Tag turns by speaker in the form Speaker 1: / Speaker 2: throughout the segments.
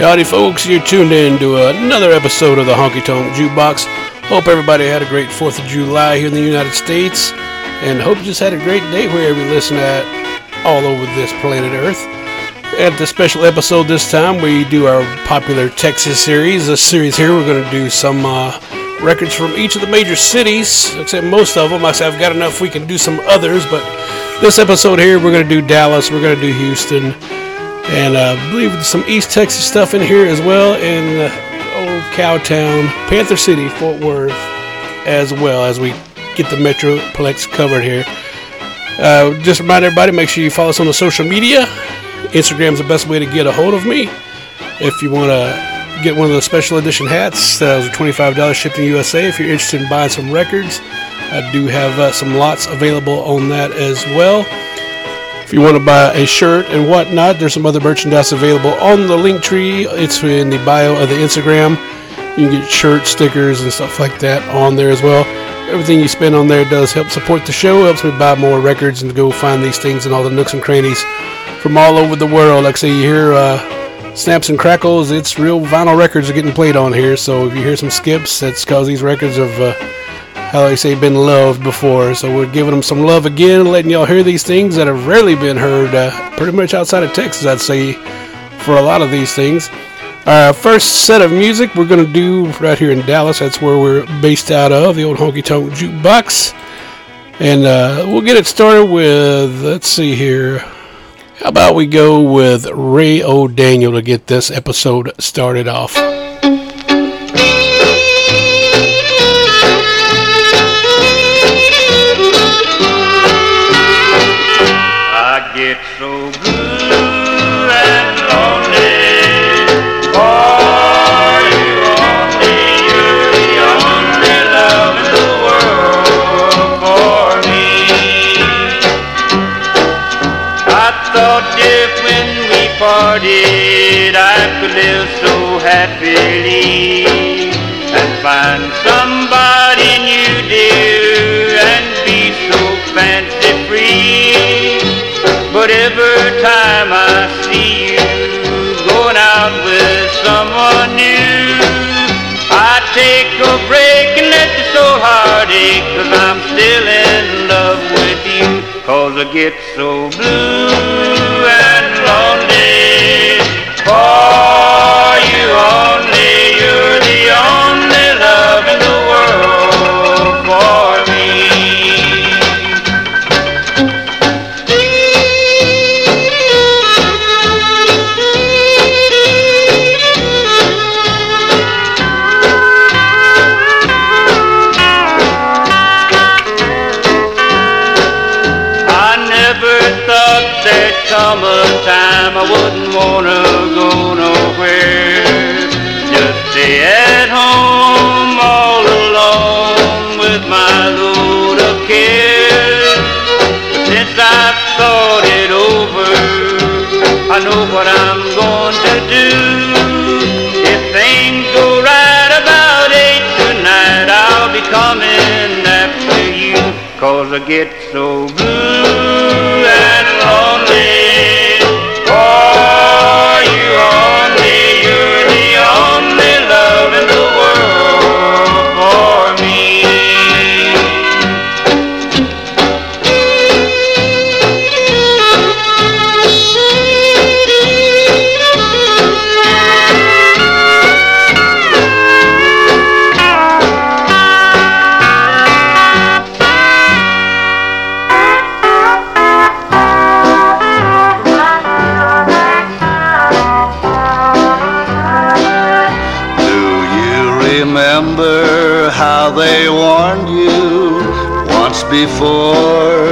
Speaker 1: Howdy, folks. You're tuned in to another episode of the Honky Tonk Jukebox. Hope everybody had a great 4th of July here in the United States, and hope you just had a great day wherever you listen at all over this planet Earth. At the special episode this time, we do our popular Texas series. This series here, we're going to do some uh, records from each of the major cities, except most of them. I said I've got enough, we can do some others, but this episode here, we're going to do Dallas, we're going to do Houston, and uh, I believe some East Texas stuff in here as well, and uh, old Cowtown, Panther City, Fort Worth, as well as we get the Metroplex covered here. Uh, just remind everybody, make sure you follow us on the social media. Instagram is the best way to get a hold of me. If you want to get one of the special edition hats, those are $25 shipped in USA. If you're interested in buying some records, I do have uh, some lots available on that as well. If you want to buy a shirt and whatnot, there's some other merchandise available on the link tree. It's in the bio of the Instagram. You can get shirts, stickers, and stuff like that on there as well. Everything you spend on there does help support the show, helps me buy more records and go find these things in all the nooks and crannies from all over the world. Like say, you hear uh, snaps and crackles, it's real vinyl records are getting played on here. So if you hear some skips, that's because these records have uh, how they say, been loved before. So we're giving them some love again, letting y'all hear these things that have rarely been heard, uh, pretty much outside of Texas, I'd say, for a lot of these things. Our first set of music we're going to do right here in Dallas. That's where we're based out of, the old honky tonk jukebox. And uh, we'll get it started with, let's see here. How about we go with Ray O'Daniel to get this episode started off?
Speaker 2: Parted, I could live so happily and find somebody new, dear, and be so fancy free. But every time I see you going out with someone new, I take a break and let the soul heartache, cause I'm still in love with you, cause I get so blue I'm going to do. If things go right about eight tonight, I'll be coming after you. Cause I get so blue
Speaker 3: before?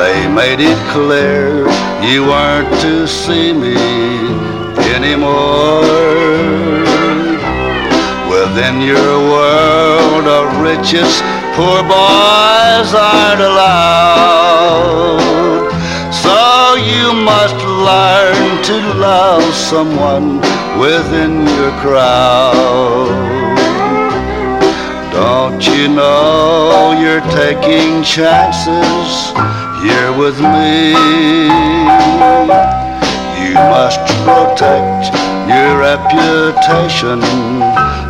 Speaker 3: They made it clear you weren't to see me anymore. Within your world of riches, poor boys aren't allowed. So you must learn to love someone within your crowd. Don't you know you're taking chances here with me? You must protect your reputation,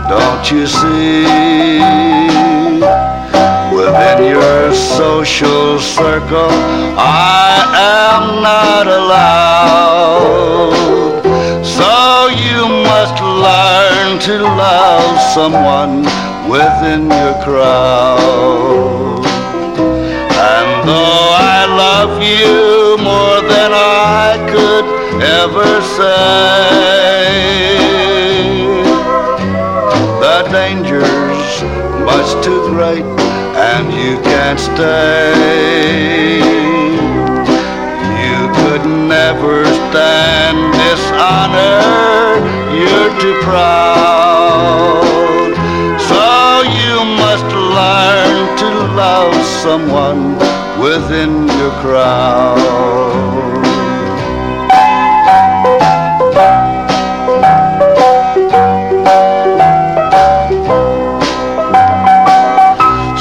Speaker 3: don't you see? Within your social circle, I am not allowed. So you must learn to love someone within your crowd. And though I love you more than I could ever say, the danger's much too great and you can't stay. You could never stand dishonor, you're too proud. Love someone within your crowd.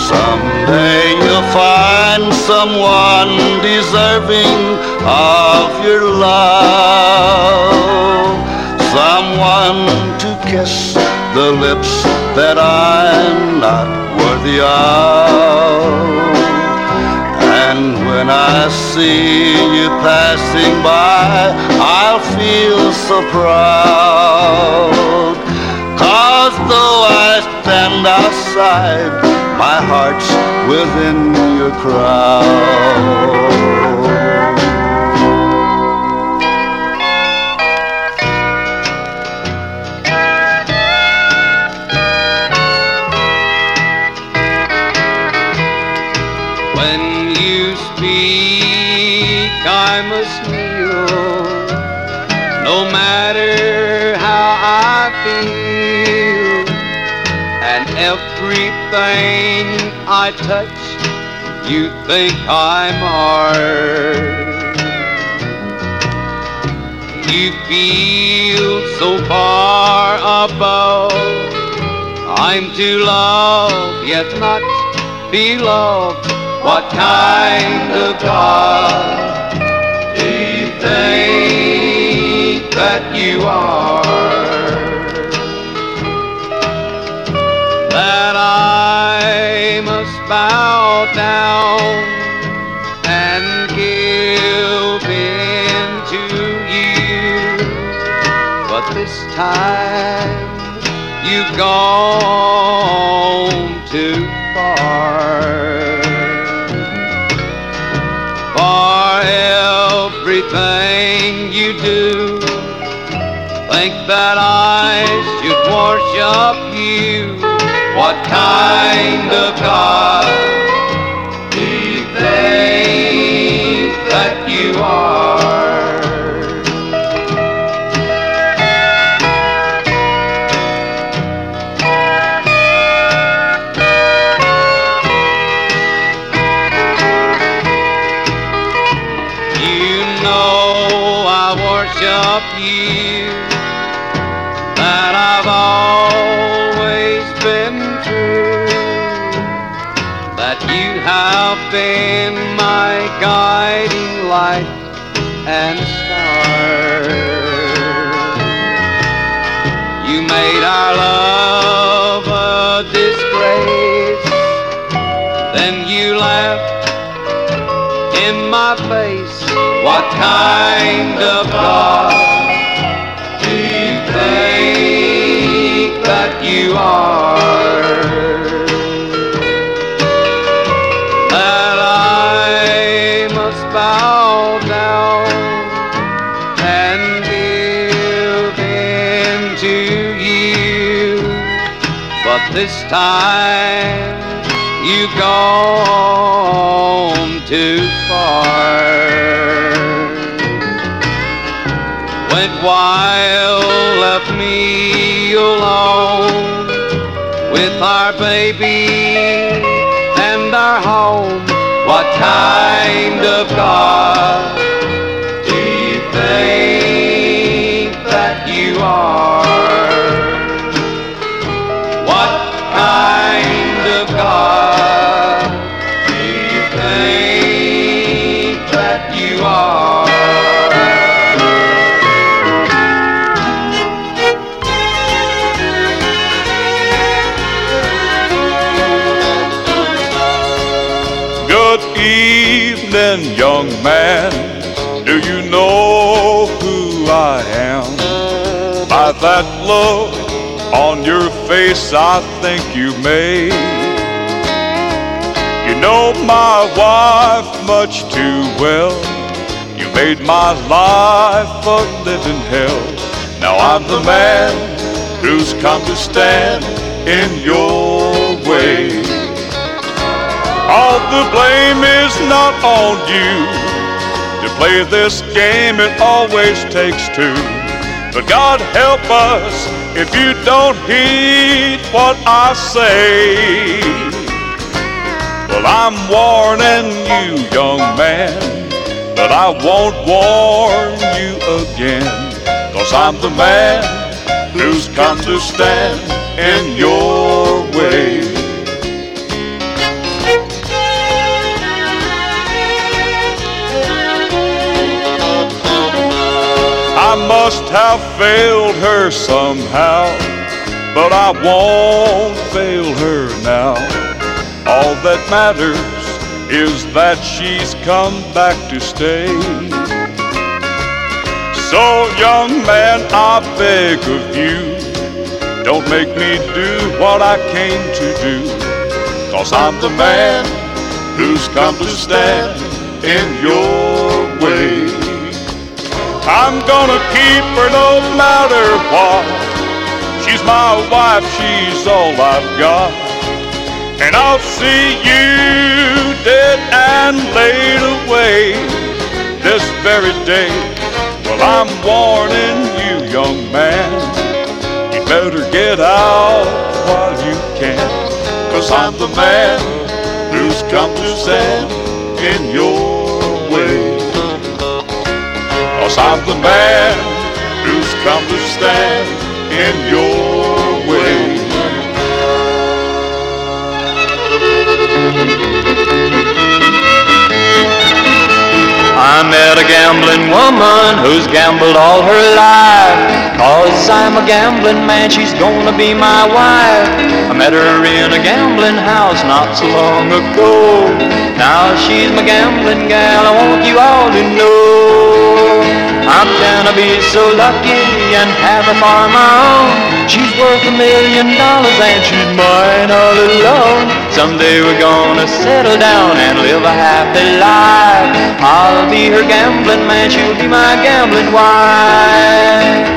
Speaker 3: Someday you'll find someone deserving of your love. Someone to kiss the lips that I'm not worthy of. I see you passing by, I'll feel so proud. Cause though I stand outside, my heart's within your crowd.
Speaker 4: Everything I touch, you think I'm hard. You feel so far above. I'm to love, yet not be loved. What kind of God do you think that you are? Bow down and give in to you. But this time you've gone too far. For everything you do, think that I should worship you. What kind of God my face. What kind of God do you think that you are? That I must bow down and give in to you. But this time you go. Our baby and our home. What kind of God
Speaker 5: young man. Do you know who I am? By that look on your face, I think you may. You know my wife much too well. You made my life a living hell. Now I'm the man who's come to stand in your way. All the blame is not on you. To play this game, it always takes two. But God help us if you don't heed what I say. Well, I'm warning you, young man, but I won't warn you again. Cause I'm the man who's come to stand in your way. I must have failed her somehow, but I won't fail her now. All that matters is that she's come back to stay. So, young man, I beg of you, don't make me do what I came to do. Cause I'm the man who's come to stand in your. I'm gonna keep her no matter what. She's my wife, she's all I've got. And I'll see you dead and laid away this very day. Well, I'm warning you, young man. You better get out while you can. Cause I'm the man who's come to stand in your. Cause I'm the man who's come to stand in your way.
Speaker 6: I met a gambling woman who's gambled all her life. Cause I'm a gambling man, she's gonna be my wife. I met her in a gambling house not so long ago. Now she's my gambling gal, I want you all to know. I'm gonna be so lucky and have her for my own. She's worth a million dollars and she's mine all alone. Someday we're gonna settle down and live a happy life. I'll be her gambling man, she'll be my gambling wife.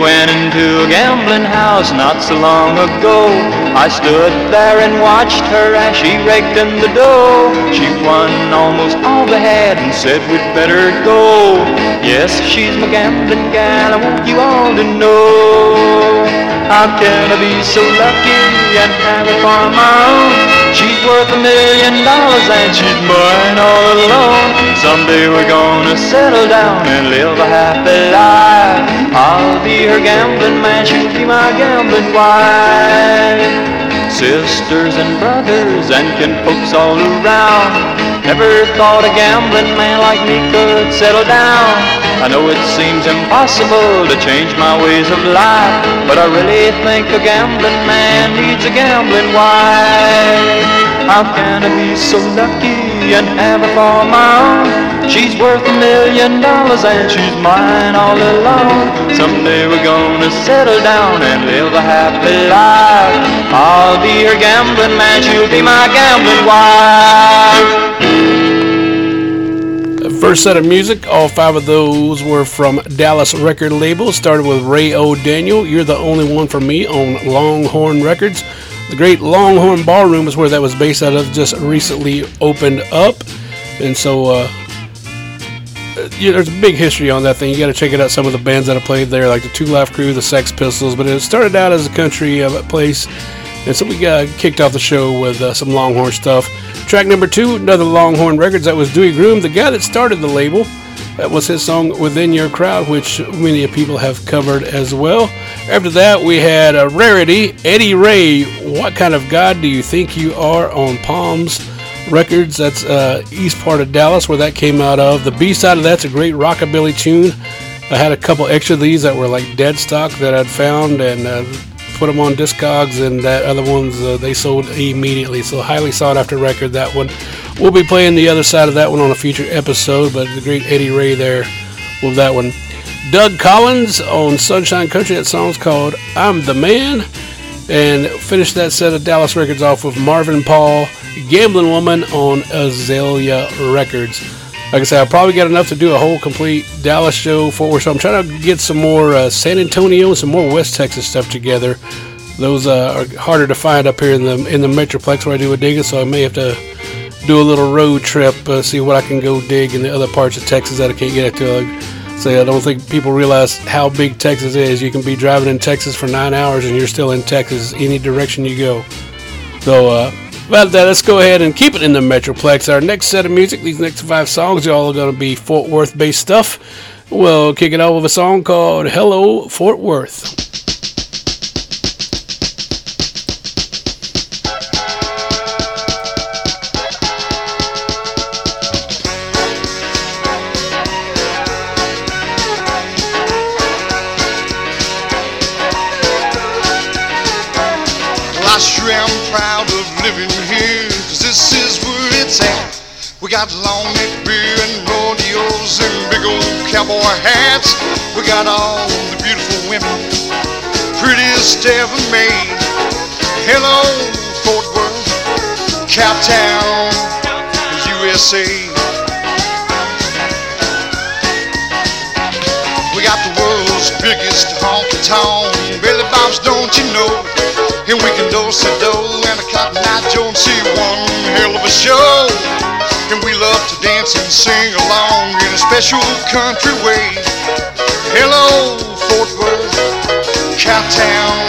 Speaker 6: Went into a gambling house not so long ago. I stood there and watched her as she raked in the dough. She won almost all they had and said we'd better go. Yes, she's my gambling gal, I want you all to know. How can I be so lucky and have her for my own? She's worth a million dollars and she's mine all alone. Someday we're gonna settle down and live a happy life. I'll be her gambling man, she'll be my gambling wife. Sisters and brothers and kin folks all around. Never thought a gambling man like me could settle down. I know it seems impossible to change my ways of life, but I really think a gambling man needs a gambling wife. How can I be so lucky and have her for my own? She's worth a million dollars and she's mine all alone. Someday we're gonna settle down and live a happy life. I'll be her gambling man, she'll be my gambling wife.
Speaker 1: First set of music, all five of those were from Dallas record label. Started with Ray O'Daniel, You're the Only One for Me on Longhorn Records. The great Longhorn Ballroom is where that was based out of, just recently opened up. And so, uh, yeah, there's a big history on that thing. You got to check it out. Some of the bands that have played there, like the Two Live Crew, the Sex Pistols. But it started out as a country uh, place, and so we got kicked off the show with uh, some Longhorn stuff. Track number two, another Longhorn Records. That was Dewey Groom, the guy that started the label. That was his song "Within Your Crowd," which many people have covered as well. After that, we had a rarity, Eddie Ray. What kind of God do you think you are on Palms Records. That's uh, east part of Dallas, where that came out of. The B side of that's a great rockabilly tune. I had a couple extra of these that were like dead stock that I'd found and uh, put them on Discogs, and that other ones uh, they sold immediately. So highly sought after record that one. We'll be playing the other side of that one on a future episode, but the great Eddie Ray there with that one. Dugg Collins on Sunshine Country. That song's called "I'm the Man." And finished that set of Dallas records off with Marvin Paul, Gambling Woman on Azalea Records. Like I said, I probably got enough to do a whole complete Dallas show for so I'm trying to get some more uh, San Antonio and some more West Texas stuff together. Those uh, are harder to find up here in the in the Metroplex where I do a digging, so I may have to do a little road trip, uh, see what I can go dig in the other parts of Texas that I can't get to. So I don't think people realize how big Texas is. You can be driving in Texas for nine hours and you're still in Texas any direction you go. So, uh, about that, let's go ahead and keep it in the Metroplex. Our next set of music, these next five songs, are all are going to be Fort Worth based stuff. We'll kick it off with a song called Hello Fort Worth.
Speaker 7: We got long neck beer and rodeos and big old cowboy hats. We got all the beautiful women, prettiest ever made. Hello, Fort Worth, Cowtown, USA. World's biggest honky tonk, Billy Bob's, don't you know? And we can do dough and a cotton eye Joe and see one hell of a show. And we love to dance and sing along in a special country way. Hello, Fort Worth, Cowtown,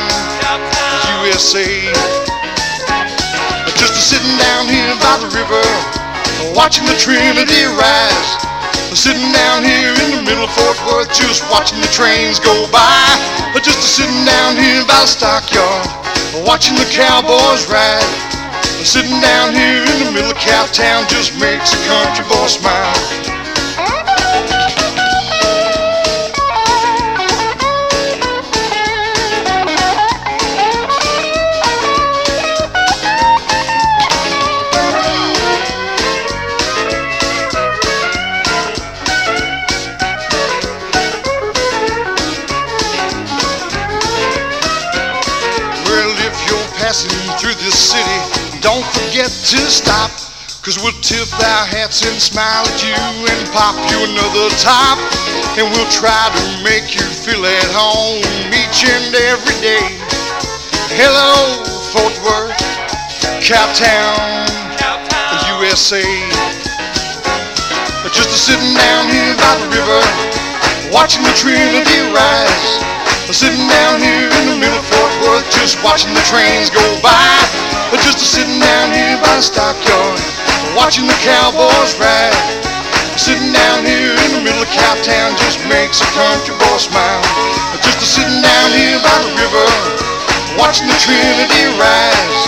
Speaker 7: USA. Just a sitting down here by the river, watching the Trinity rise. Sitting down here in the middle of Fort Worth, just watching the trains go by. Just sitting down here by the stockyard, watching the cowboys ride. Sitting down here in the middle of Cowtown just makes a country boy smile. Forget to stop, cause we'll tip our hats and smile at you and pop you another top. And we'll try to make you feel at home each and every day. Hello, Fort Worth, Cowtown, USA. Just a sitting down here by the river, watching the Trinity rise. Sitting down here in the middle Worth, just watching the trains go by. Just a sitting down here by the stockyard, watching the cowboys ride. Sitting down here in the middle of Cowtown just makes a country boy smile. Just a sitting down here by the river, watching the Trinity rise.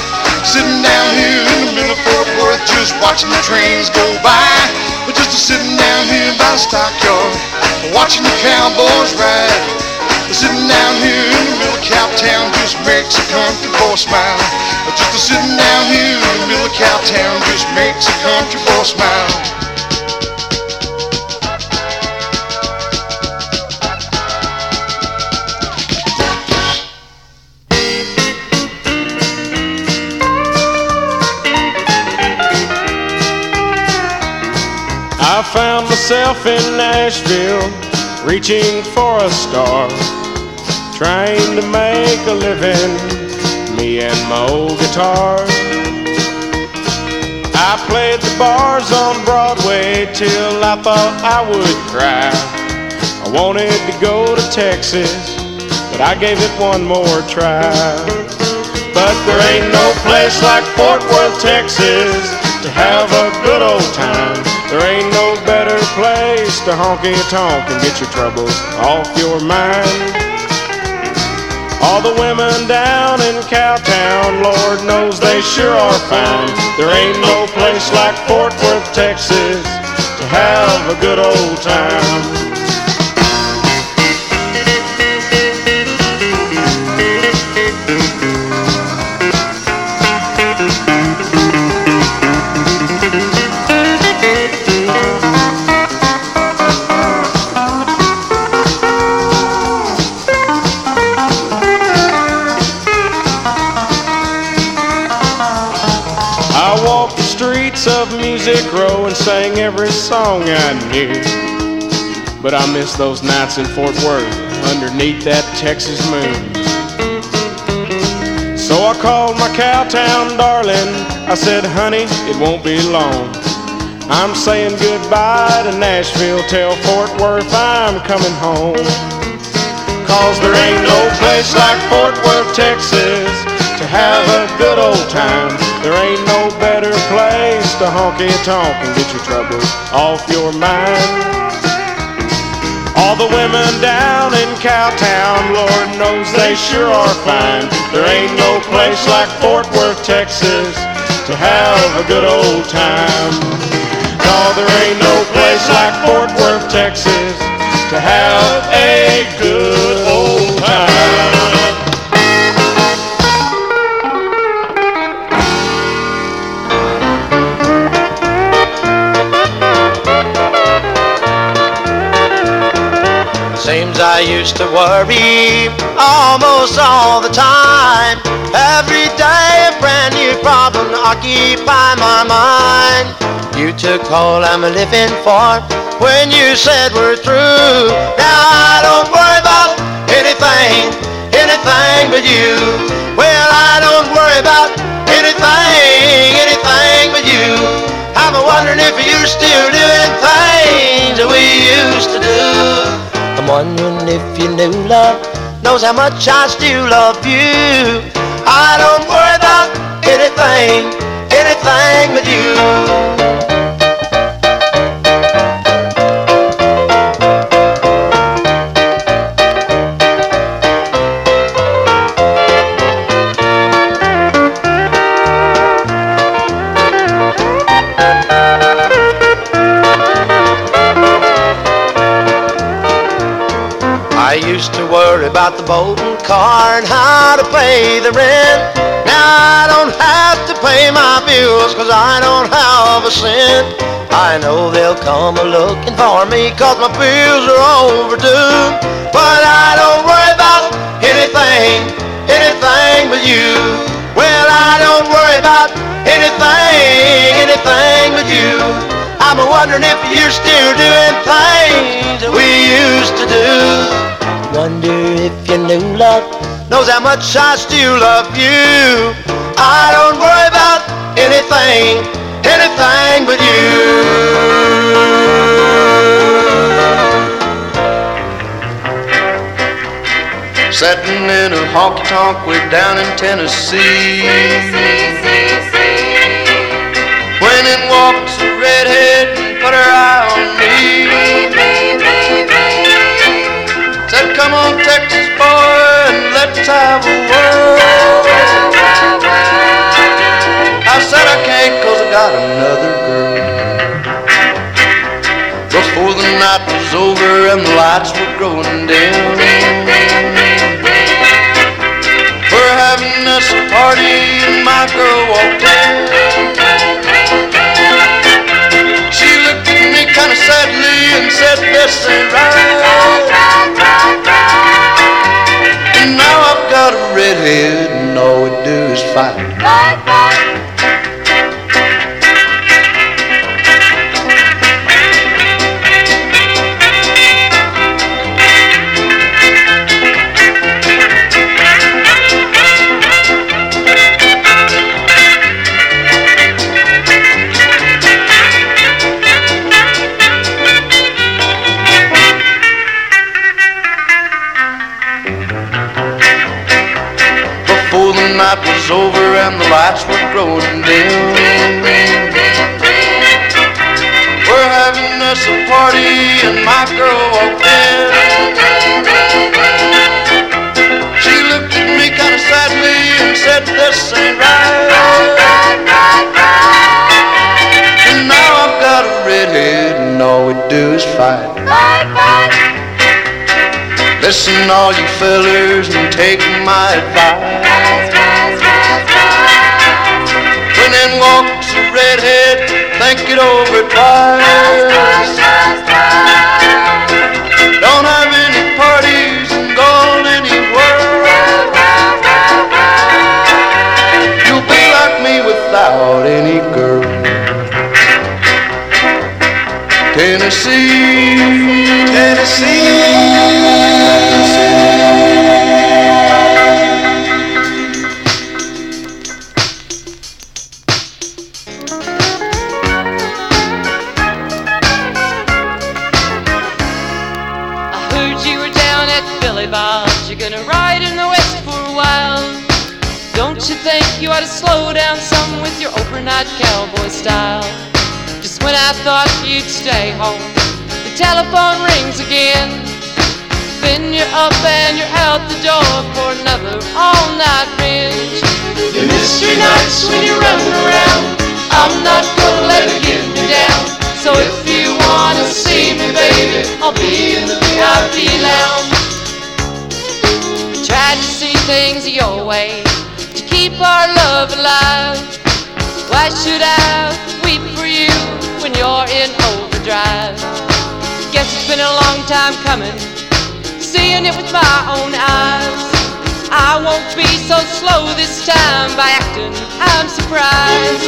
Speaker 7: Sitting down here in the middle of Fort Worth, just watching the trains go by. Just a sitting down here by the stockyard, watching the cowboys ride. Sitting down here in the middle of Cowtown just makes a country boy smile. Just a sitting down here in the middle of Cowtown just makes a country boy smile.
Speaker 8: I found myself in Nashville, reaching for a star trying to make a living, me and my old guitar. I played the bars on Broadway till I thought I would cry. I wanted to go to Texas, but I gave it one more try. But there ain't no place like Fort Worth, Texas to have a good old time. There ain't no better place to honky tonk and get your troubles off your mind.
Speaker 9: All the women down in Cowtown, Lord knows they sure are fine. There ain't no place like Fort Worth, Texas, to have a good old time. Sang every song I knew. But I miss those nights in Fort Worth underneath that Texas moon. So I called my cowtown darling. I said, honey, it won't be long. I'm saying goodbye to Nashville. Tell Fort Worth I'm coming home. Cause there ain't no place like Fort Worth, Texas to have a good old time. There ain't no better place to honky tonk and get your troubles off your mind. All the women down in Cowtown, Lord knows they sure are fine. There ain't no place like Fort Worth, Texas to have a good old time. No, there ain't no place like Fort Worth, Texas to have a good old time.
Speaker 10: Seems I used to worry almost all the time. Every day a brand new problem occupy my mind. You took all I'm living for when you said we're through. Now I don't worry about anything, anything but you. Well, I don't worry about wondering if you knew love knows how much I still love you. I don't worry about anything, anything but you. Used to worry about the boat and car and how to pay the rent. Now I don't have to pay my bills cause I don't have a cent. I know they'll come a looking for me cause my bills are overdue. But I don't worry about anything, anything but you. Well, I don't worry about anything, anything but you. I'm wondering if you're still doing things that we used to do. Wonder if your new love knows how much I still love you. I don't worry about anything, anything but you.
Speaker 3: Sitting in a honky tonk way down in Tennessee. When in walks a redhead and put her eye a whirl. I said I can't cause I got another girl. Before the night was over and the lights were growing dim. We're having a party and my girl walked in. She looked at me kinda sadly and said, this ain't right. And all we do is fight. and the lights were growing dim. We're having us a party and my girl walked in. She looked at me kind of sadly and said, "This ain't right." And now I've got a redhead and all we do is
Speaker 10: fight. Fight, fight. Listen, all you fellers, and take my advice. Rise, rise, rise, in walks a redhead, think it over twice. Don't have any parties and gone anywhere. You'll be like me without any girl. Tennessee.
Speaker 11: To slow down some with your overnight cowboy style? Just when I thought you'd stay home, the telephone rings again. Then you're up and you're out the door for another all-night binge. Your mystery nights when you're running around, I'm not gonna let it get me down. So if you wanna see me, baby, I'll be in the VIP lounge. Tried to see things your way keep our love alive. Why should I weep for you when you're in overdrive? Guess it's been a long time coming, seeing it with my own eyes. I won't be so slow this time by acting I'm surprised.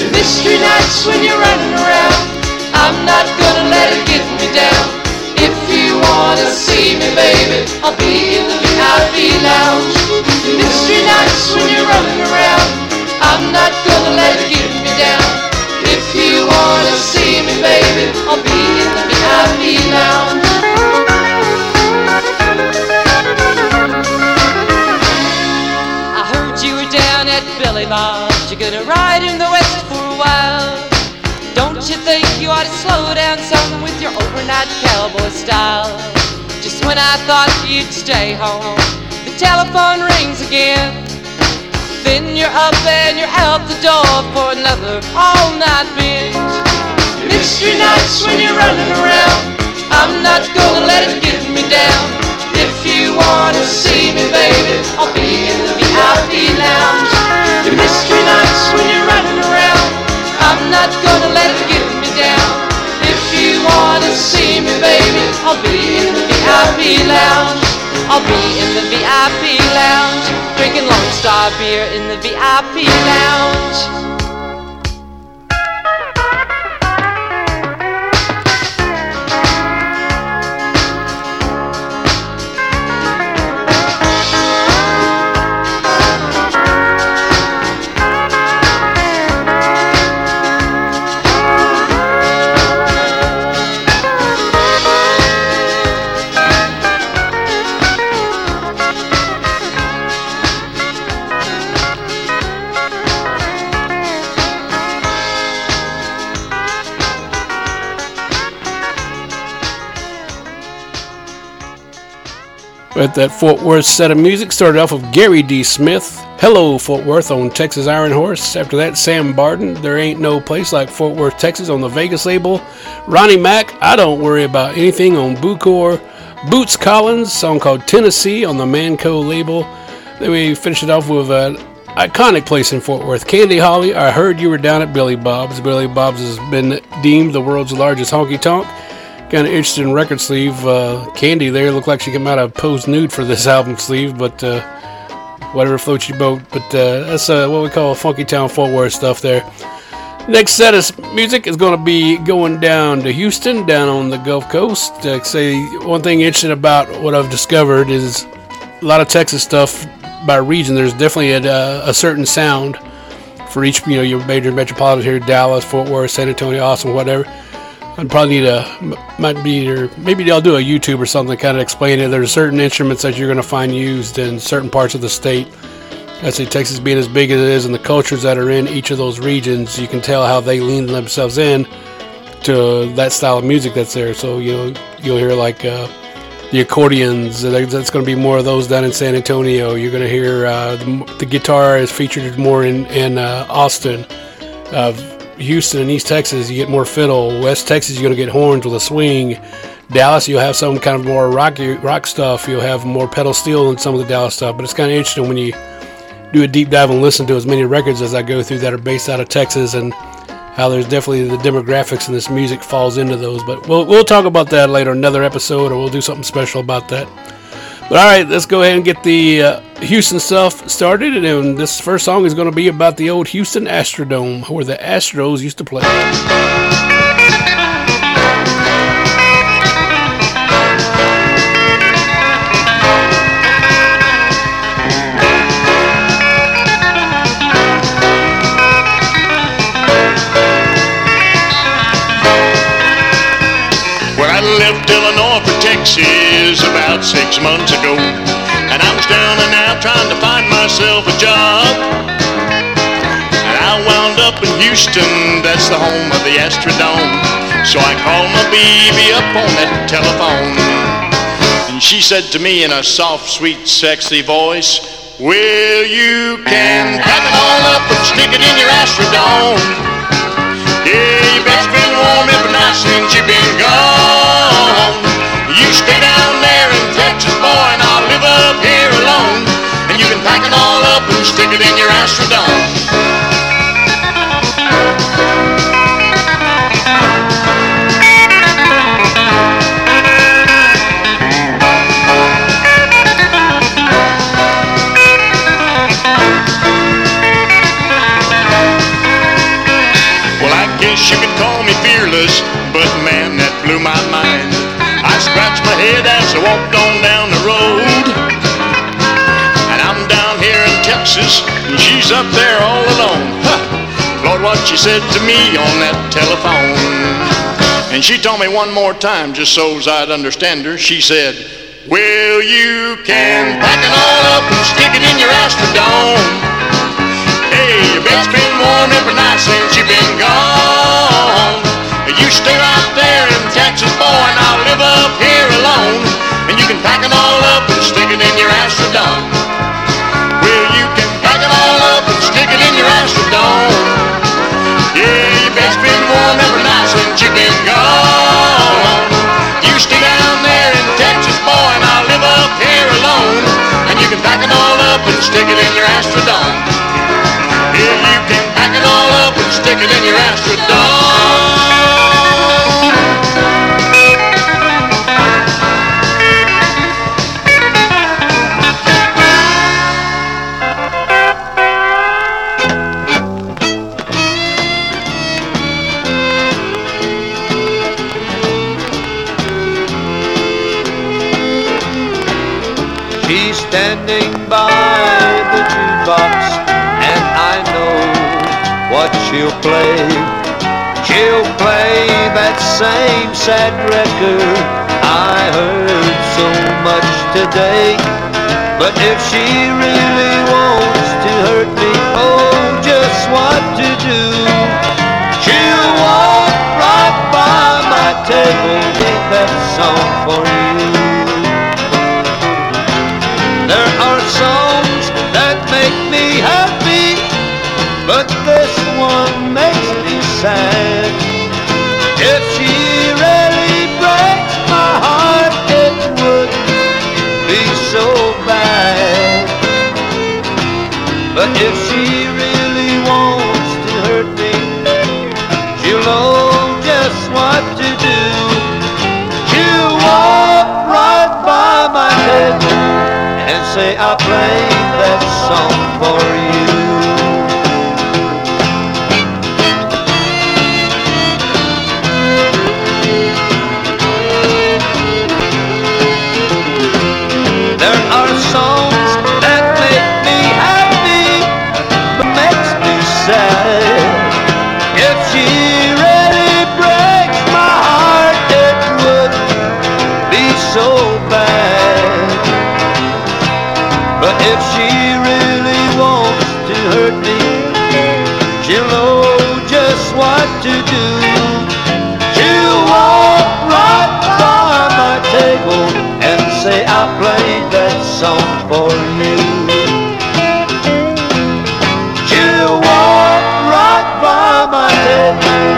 Speaker 11: Your mystery nights when you're running around, I'm not gonna let it get me down. If you wanna see me, baby, I'll be in the VIP lounge. Mystery nights when you're running around, I'm not gonna let it get me down. If you wanna see me, baby, I'll be in the VIP lounge. I heard you were down at Billy Bob's. You're gonna ride in the West for a while. To slow down some with your overnight cowboy style? Just when I thought you'd stay home, the telephone rings again. Then you're up and you're out the door for another all-night binge. Mystery nights when you're running around, I'm not gonna let it get me down. If you wanna see me, baby, I'll be in the VIP lounge. Mystery nights when you're running around, I'm not gonna lounge. I'll be in the VIP lounge, drinking Lone Star beer in the VIP lounge.
Speaker 1: That Fort Worth set of music, started off with Gary D. Smith. Hello, Fort Worth on Texas Ironhorse. After that, Sam Bardin. There ain't no place like Fort Worth, Texas on the Vegas label. Ronnie Mack. I don't worry about anything on Bucor. Boots Collins, song called Tennessee on the Manco label. Then we finished it off with an iconic place in Fort Worth, Candy Hawley. I heard you were down at Billy Bob's. Billy Bob's has been deemed the world's largest honky tonk kind of interesting record sleeve. Uh, Candy there looked like she came out of posed nude for this album sleeve, but uh, whatever floats your boat. But uh, that's uh, what we call Funky Town Fort Worth stuff there. Next set of music is going to be going down to Houston, down on the Gulf Coast. Uh, say one thing interesting about what I've discovered is a lot of Texas stuff by region. There's definitely a, a certain sound for each, you know, your major metropolitan here: Dallas, Fort Worth, San Antonio, Austin, whatever. I'd probably need a might be either maybe I'll do a YouTube or something to kind of explain it. There's certain instruments that you're going to find used in certain parts of the state. I say Texas being as big as it is, and the cultures that are in each of those regions, you can tell how they lean themselves in to that style of music that's there. So you know you'll hear like uh, the accordions. That's going to be more of those down in San Antonio. You're going to hear uh, the, the, guitar is featured more in in uh, Austin. Houston and East Texas, you get more fiddle. West Texas, you're going to get horns with a swing. Dallas, you'll have some kind of more rocky rock stuff. You'll have more pedal steel than some of the Dallas stuff. But it's kind of interesting when you do a deep dive and listen to as many records as I go through that are based out of Texas and how there's definitely the demographics and this music falls into those. But we'll, we'll talk about that later, another episode, or we'll do something special about that. But all right, let's go ahead and get the uh, Houston stuff started. And this first song is going to be about the old Houston Astrodome, where the Astros used to play.
Speaker 12: I left Illinois for Texas about six months ago, and I was down and out trying to find myself a job. And I wound up in Houston, that's the home of the Astrodome. So I called my baby up on that telephone. And she said to me in a soft, sweet, sexy voice, Well, you can pack it all up and stick it in your Astrodome. Yeah, your bed's been warm every night since you've been gone. Stick what she said to me on that telephone. And she told me one more time, just so's I'd understand her. She said, Well, you can pack it all up and stick it in your Astrodome. Hey, your bed's been warm every night since you've been gone. You stay right there in Texas, boy, and I'll live up here alone. And you can pack it all up and stick it in your Astrodome. It
Speaker 4: what she'll play. She'll play that same sad record I heard so much today. But if she really wants to hurt me, oh, just what to do? She'll walk right by my table, sing that song for you. There are songs sad. If she really breaks my heart, it would be so bad. But if she really wants to hurt me, she'll know just what to do. She'll walk right by my table and say I played that song for you. Walk right by my table and say I played that song for you. Right by my table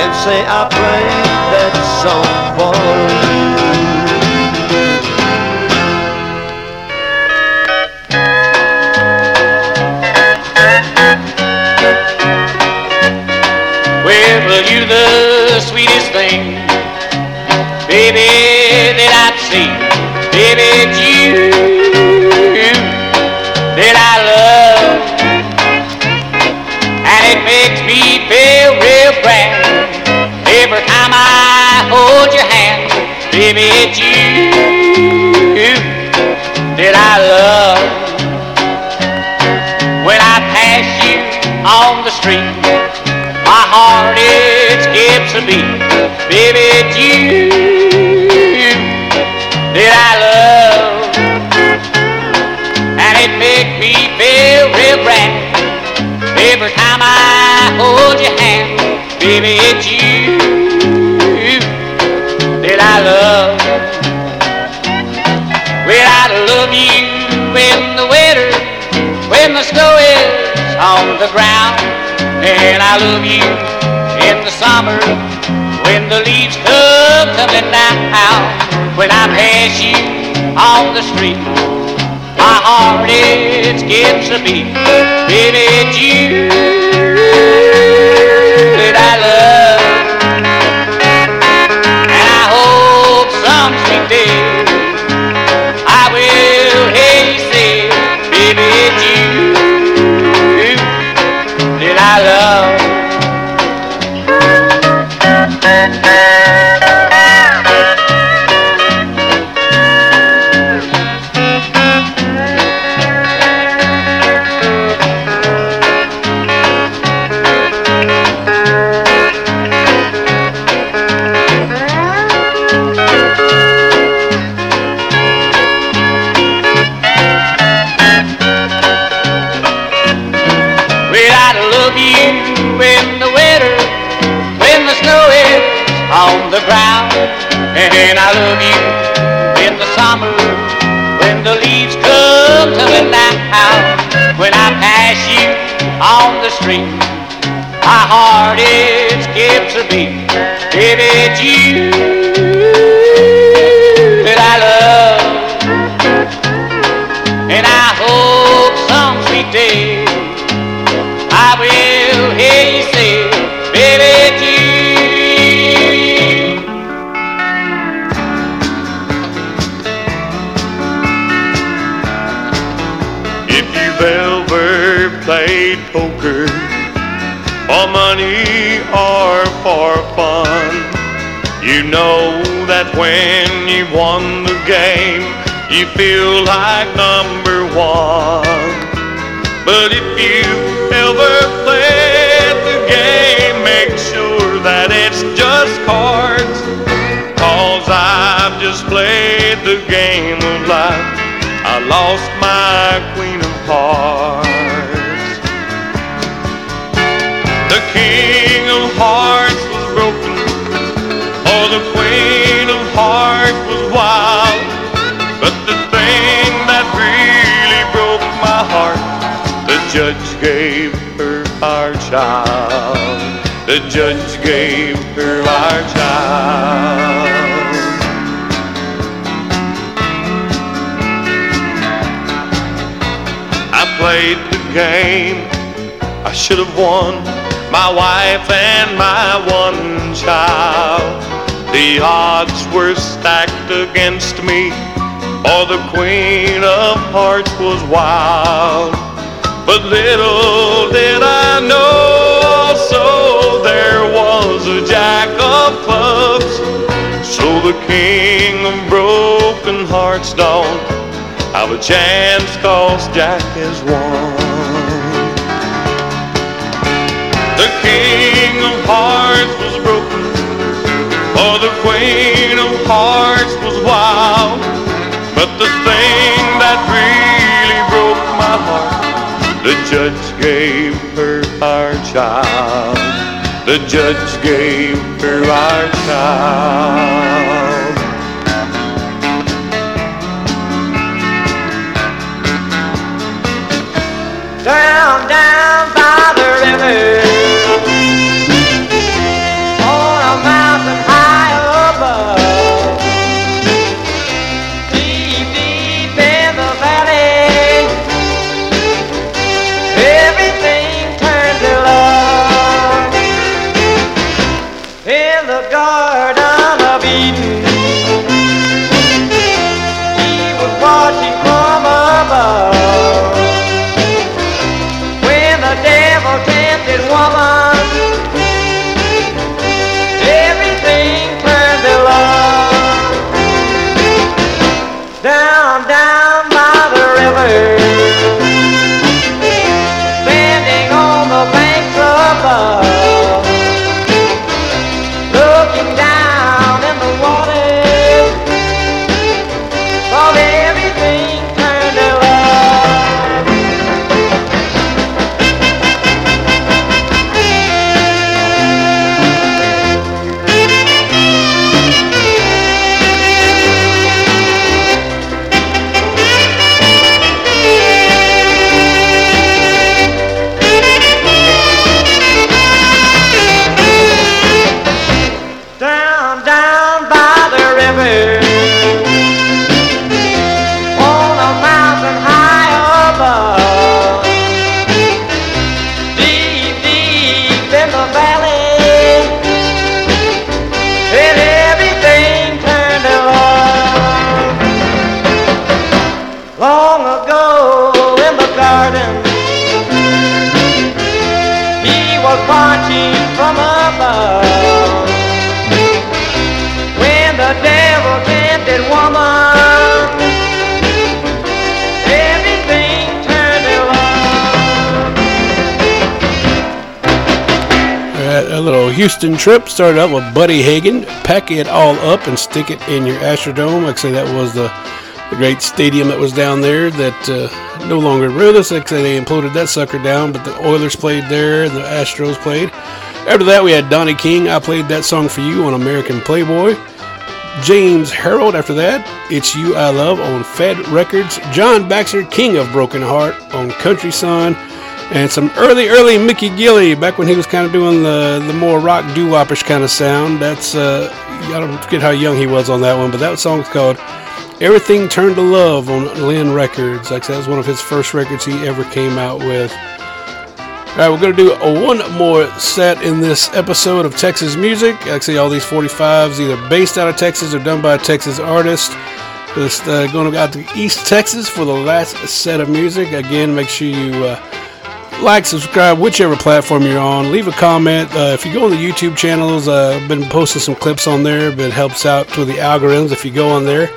Speaker 4: and
Speaker 10: say I played that song for you.
Speaker 2: I love you in the summer when the leaves come tumbling down. When I pass you on the street, my heart it skips a beat. Baby, it's you
Speaker 5: poker for money or for fun, you know that when you've won the game, you feel like number one. But if you ever played the game, make sure that it's just cards. Cause I've just played the game of life. I lost gave her our child. The judge gave her our child. I played the game. I should have won my wife and my one child. The odds were stacked against me, or the queen of hearts was wild. But little did I know, so there was a jack of clubs. So the king of broken hearts don't have a chance cause Jack has won. The king of hearts was broken, or the queen of hearts was wild. But the thing that really broke my heart, the judge gave her our child. The judge gave her our child.
Speaker 10: Hey.
Speaker 1: Houston trip started out with Buddy Hagen, Pack it all up and stick it in your Astrodome. Like I say, that was the, the great stadium that was down there that uh, no longer with us. Like I say, they imploded that sucker down, but the Oilers played there the Astros played. After that, we had Donny King. I played that song for you on American Playboy. James Harold after that. It's You I Love on Fed Records. John Baxter, King of Broken Heart on Country Sun. And some early, early Mickey Gilley, back when he was kind of doing the, the more rock doo wopish kind of sound. That's, uh, I don't forget how young he was on that one, but that song's called Everything Turned to Love on Lynn Records. Like that was one of his first records he ever came out with. All right, we're to do a one more set in this episode of Texas Music. Actually, all these 45s either based out of Texas or done by a Texas artist. Just uh, going out to East Texas for the last set of music. Again, make sure you uh, like, subscribe, whichever platform you're on. Leave a comment. Uh, if you go on the YouTube channels, uh, I've been posting some clips on there, but it helps out with the algorithms if you go on there.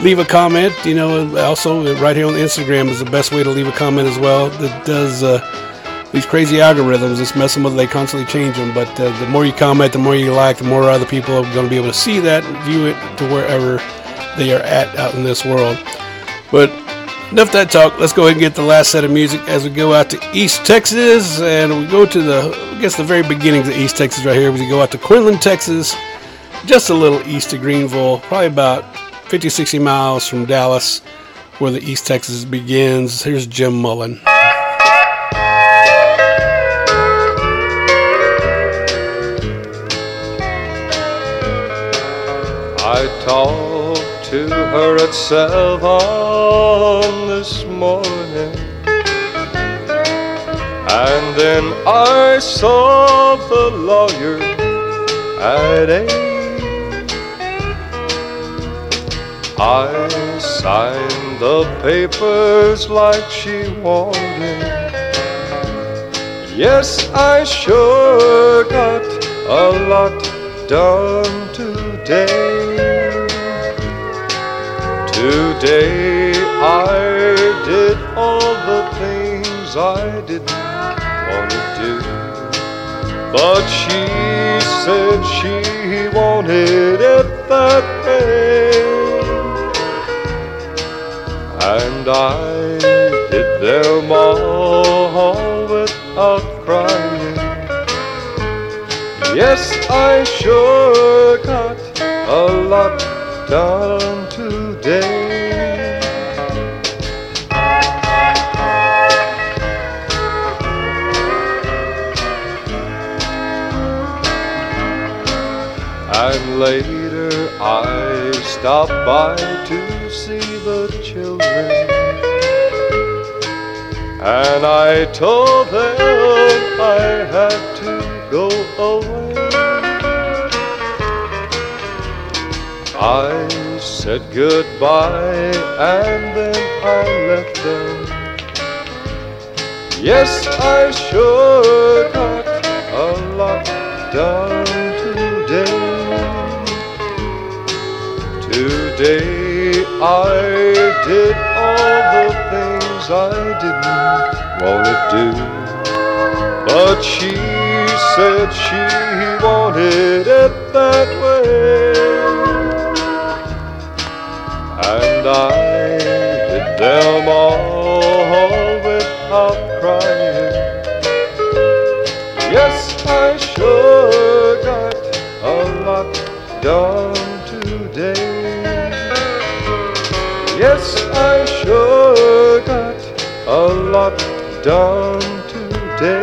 Speaker 1: Leave a comment. You know, also right here on Instagram is the best way to leave a comment as well. That does uh, these crazy algorithms. It's messing with. They constantly change them. But uh, the more you comment, the more you like, the more other people are going to be able to see that, view it to wherever they are at out in this world. But enough that talk. Let's go ahead and get the last set of music as we go out to East Texas, and we go to the, I guess, the very beginnings of East Texas right here. We go out to Quinlan, Texas, just a little east of Greenville, probably about 50, 60 miles from Dallas, where the East Texas begins. Here's Jim Mullen.
Speaker 8: I talked to her at seven morning, and then I saw the lawyer at eight. I signed the papers like she wanted. Yes, I sure got a lot done today. Today all the things I didn't want to do. But she said she wanted it that way. And I did them all without crying. Yes, I sure got a lot done today. Later I stopped by to see the children. And I told them I had to go away. I said goodbye and then I left them. Yes, I sure got a lot done Today I did all the things I didn't want to do. But she said she wanted it that way. And I did them all without crying. Yes, I sure got a lot done today. Yes, I sure got a lot done today.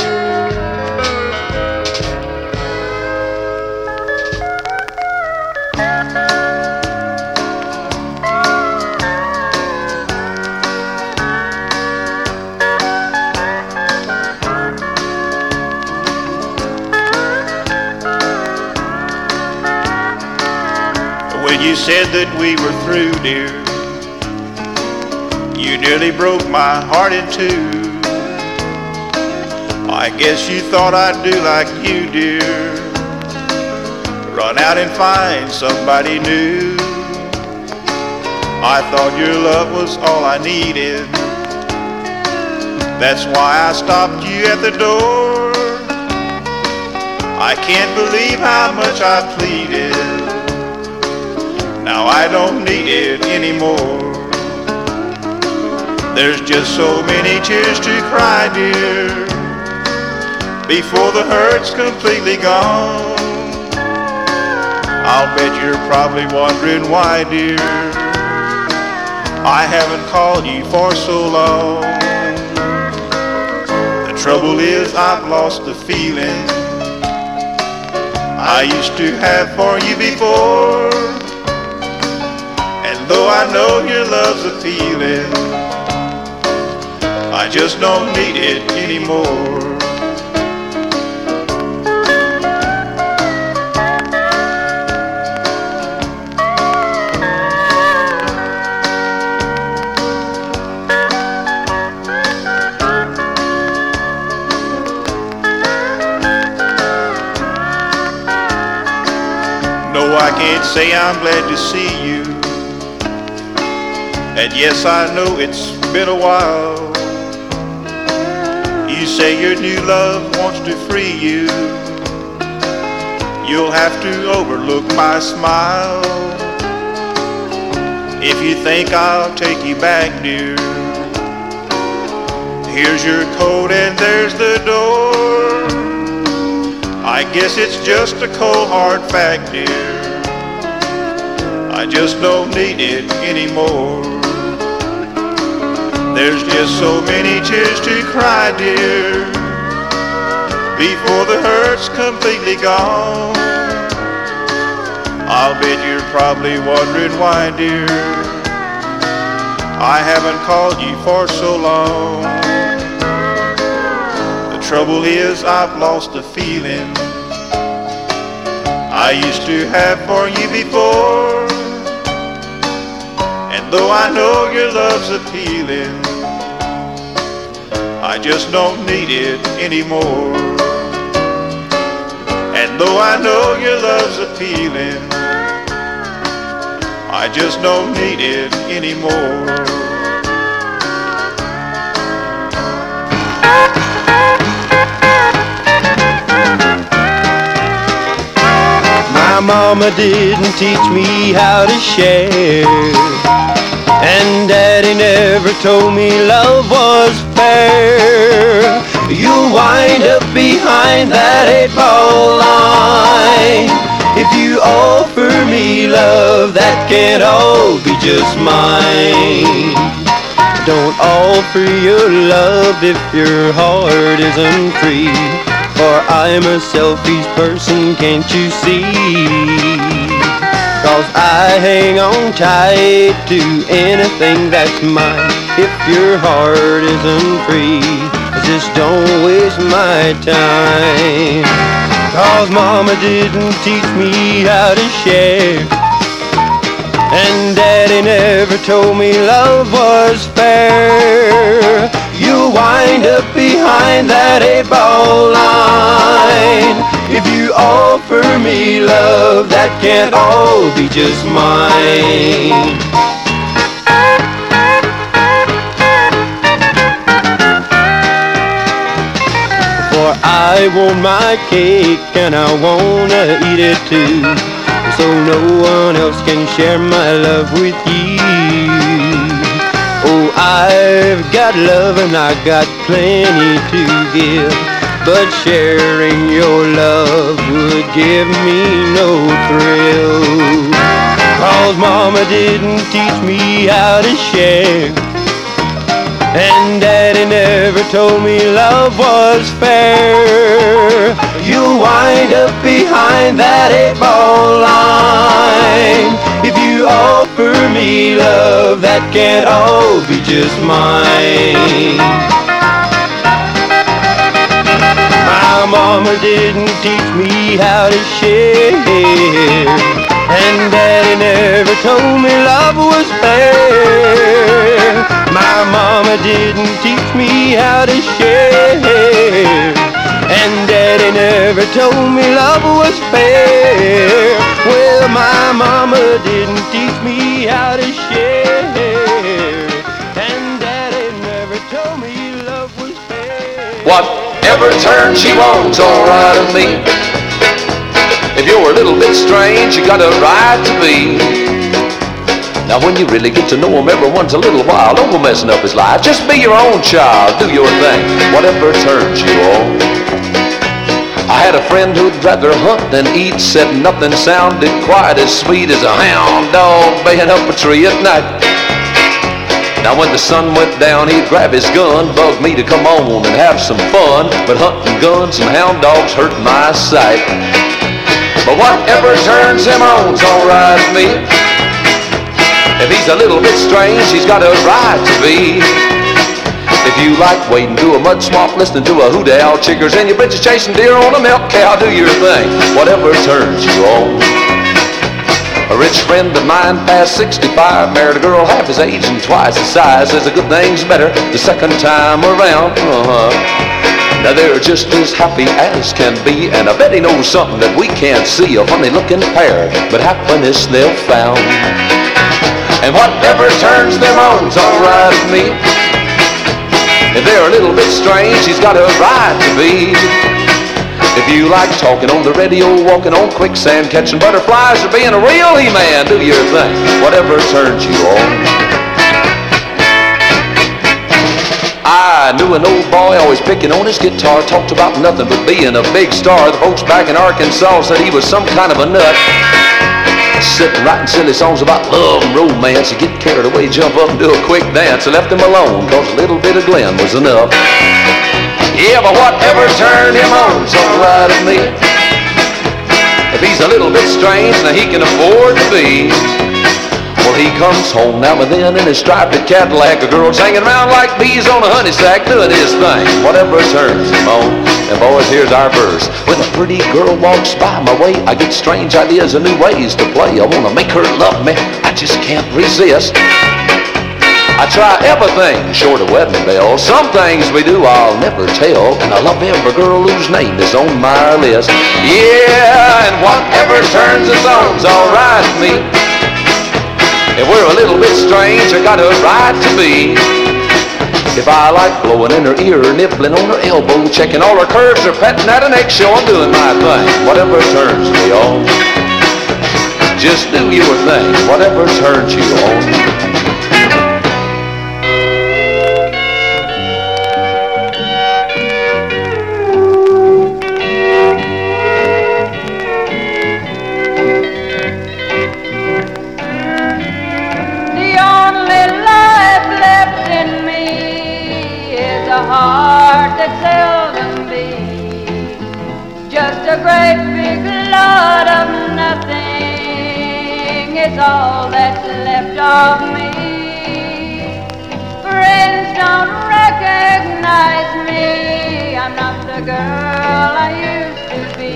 Speaker 13: When you said that we were through, dear, nearly broke my heart in two. I guess you thought I'd do like you, dear, run out and find somebody new. I thought your love was all I needed. That's why I stopped you at the door. I can't believe how much I pleaded. Now I don't need it anymore. There's just so many tears to cry, dear, before the hurt's completely gone. I'll bet you're probably wondering why, dear, I haven't called you for so long. The trouble is I've lost the feeling I used to have for you before. And though I know your love's a feeling, just don't need it anymore. No, I can't say I'm glad to see you. And yes, I know it's been a while. You say your new love wants to free you. You'll have to overlook my smile. If you think I'll take you back, dear, here's your coat and there's the door. I guess it's just a cold hard fact, dear. I just don't need it anymore. There's just so many tears to cry, dear, before the hurt's completely gone. I'll bet you're probably wondering why, dear, I haven't called you for so long. The trouble is I've lost the feeling I used to have for you before. Though I know your love's appealing, I just don't need it anymore. And though I know your love's appealing, I just don't need it anymore.
Speaker 14: My mama didn't teach me how to share. And daddy never told me love was fair. You'll wind up behind that eight ball line. If you offer me love, that can't all be just mine. Don't offer your love if your heart isn't free. For I'm a selfish person, can't you see? Cause I hang on tight to anything that's mine. If your heart isn't free Just don't waste my time. Cause mama didn't teach me how to share. And daddy never told me love was fair You'll wind up behind that eight ball line. If you offer me love that can't all be just mine. For I want my cake and I wanna eat it too. So no one else can share my love with you. I've got love and I got plenty to give, but sharing your love would give me no thrill. Cause mama didn't teach me how to share. And daddy never told me love was fair You'll wind up behind that eight ball line If you offer me love that can't all be just mine. My mama didn't teach me how to share And daddy never told me love was fair. My mama didn't teach me how to share And daddy never told me love was fair Well, my mama didn't teach me how to share And daddy never told me love was fair
Speaker 15: Whatever turn she wants, alright with me. If you're a little bit strange, you got a right to be. Now when you really get to know him, everyone's a little wild. Don't go messing up his life. Just be your own child. Do your thing, whatever turns you on. I had a friend who'd rather hunt than eat. Said nothing sounded quite as sweet as a hound dog baying up a tree at night. Now when the sun went down, he'd grab his gun, bug me to come on and have some fun. But hunting guns and hound dogs hurt my sight. But whatever turns him on's alright with me. If he's a little bit strange, he's got a right to be. If you like wading through a mud swamp, listening to a hoot owl, chiggers in your britches chasing deer on a milk cow, do your thing, whatever turns you on. A rich friend of mine, past 65, married a girl half his age and twice his size. Says the good thing's better the second time around. Uh-huh. Now they're just as happy as can be, and I bet he knows something that we can't see. A funny looking pair, but happiness they'll found. And whatever turns them on's alright with me. If they're a little bit strange, he's got a right to be. If you like talking on the radio, walking on quicksand, catching butterflies, or being a real He-Man, do your thing, whatever turns you on. I knew an old boy always picking on his guitar, talked about nothing but being a big star. The folks back in Arkansas said he was some kind of a nut. Sitting writing silly songs about love and romance. You get carried away, jump up and do a quick dance. I left him alone, cause a little bit of Glenn was enough. Yeah, but whatever turned him on, on's alright with me. If he's a little bit strange, now he can afford to be. Well, he comes home now and then in his striped Cadillac. A girl's hanging around like bees on a honey sack, doing his thing. Whatever turns him on. And boys, here's our verse. When a pretty girl walks by my way, I get strange ideas and new ways to play. I wanna make her love me. I just can't resist. I try everything short of wedding bells. Some things we do I'll never tell. And I love every girl whose name is on my list. Yeah, and whatever turns us on's alright with me. If we're a little bit strange, I got a right to be. If I like blowing in her ear, nibbling on her elbow, checking all her curves, or petting at an eggshell, I'm doing my thing. Whatever turns me on. Just do your thing, whatever turns you on.
Speaker 16: All that's left of me. Friends don't recognize me. I'm not the girl I used to be.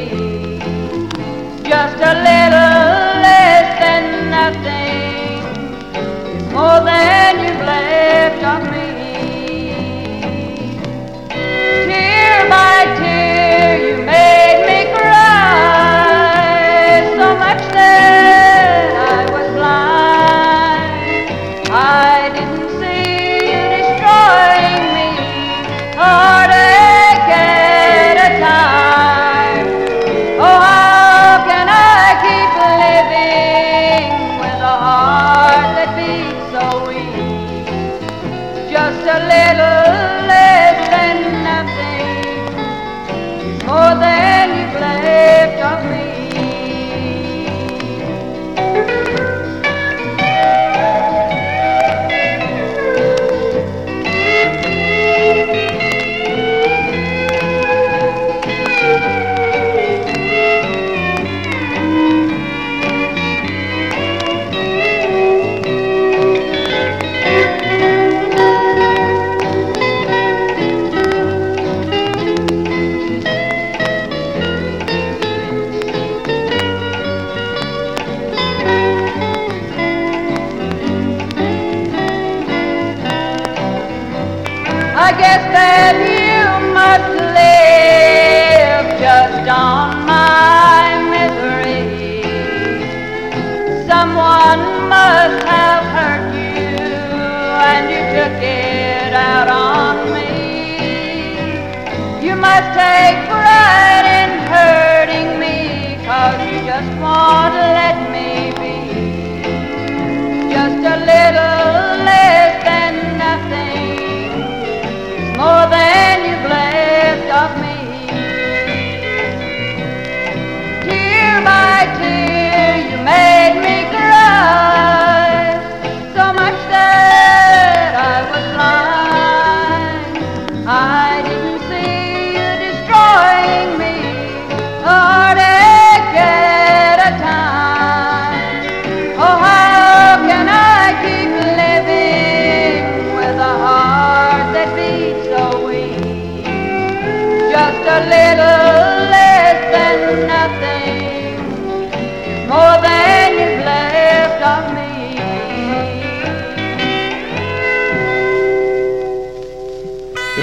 Speaker 16: Just a little less than nothing more than you've left of me.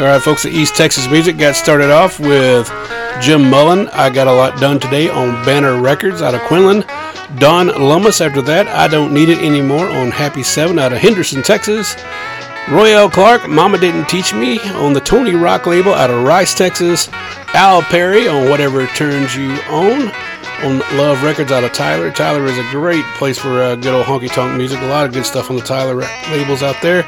Speaker 1: All right, folks, the East Texas music got started off with Jim Mullen. I got a lot done today on Banner Records out of Quinlan. Don Lummus after that, I Don't Need It Anymore on Happy 7 out of Henderson, Texas. Royel Clark, Mama Didn't Teach Me on the Tony Rock label out of Rice, Texas. Al Perry on Whatever Turns You On on Love Records out of Tyler. Tyler is a great place for uh, good old honky tonk music. A lot of good stuff on the Tyler labels out there.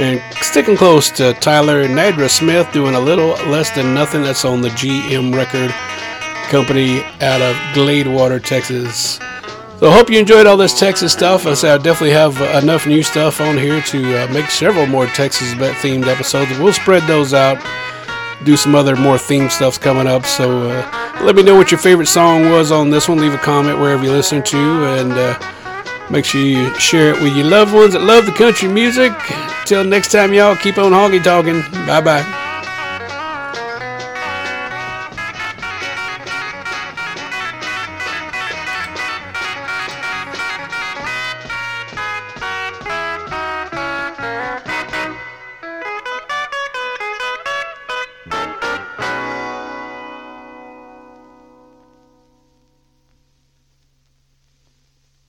Speaker 1: And sticking close to Tyler, Nadra Smith doing a little less than nothing. That's on the GM record company out of Gladewater, Texas. So I hope you enjoyed all this Texas stuff. I say I definitely have enough new stuff on here to uh, make several more Texas themed episodes. We'll spread those out. Do some other more themed stuffs coming up. So uh, let me know what your favorite song was on this one. Leave a comment wherever you listen to, and uh, make sure you share it with your loved ones that love the country music. Till next time, y'all, keep on honky talking. Bye bye.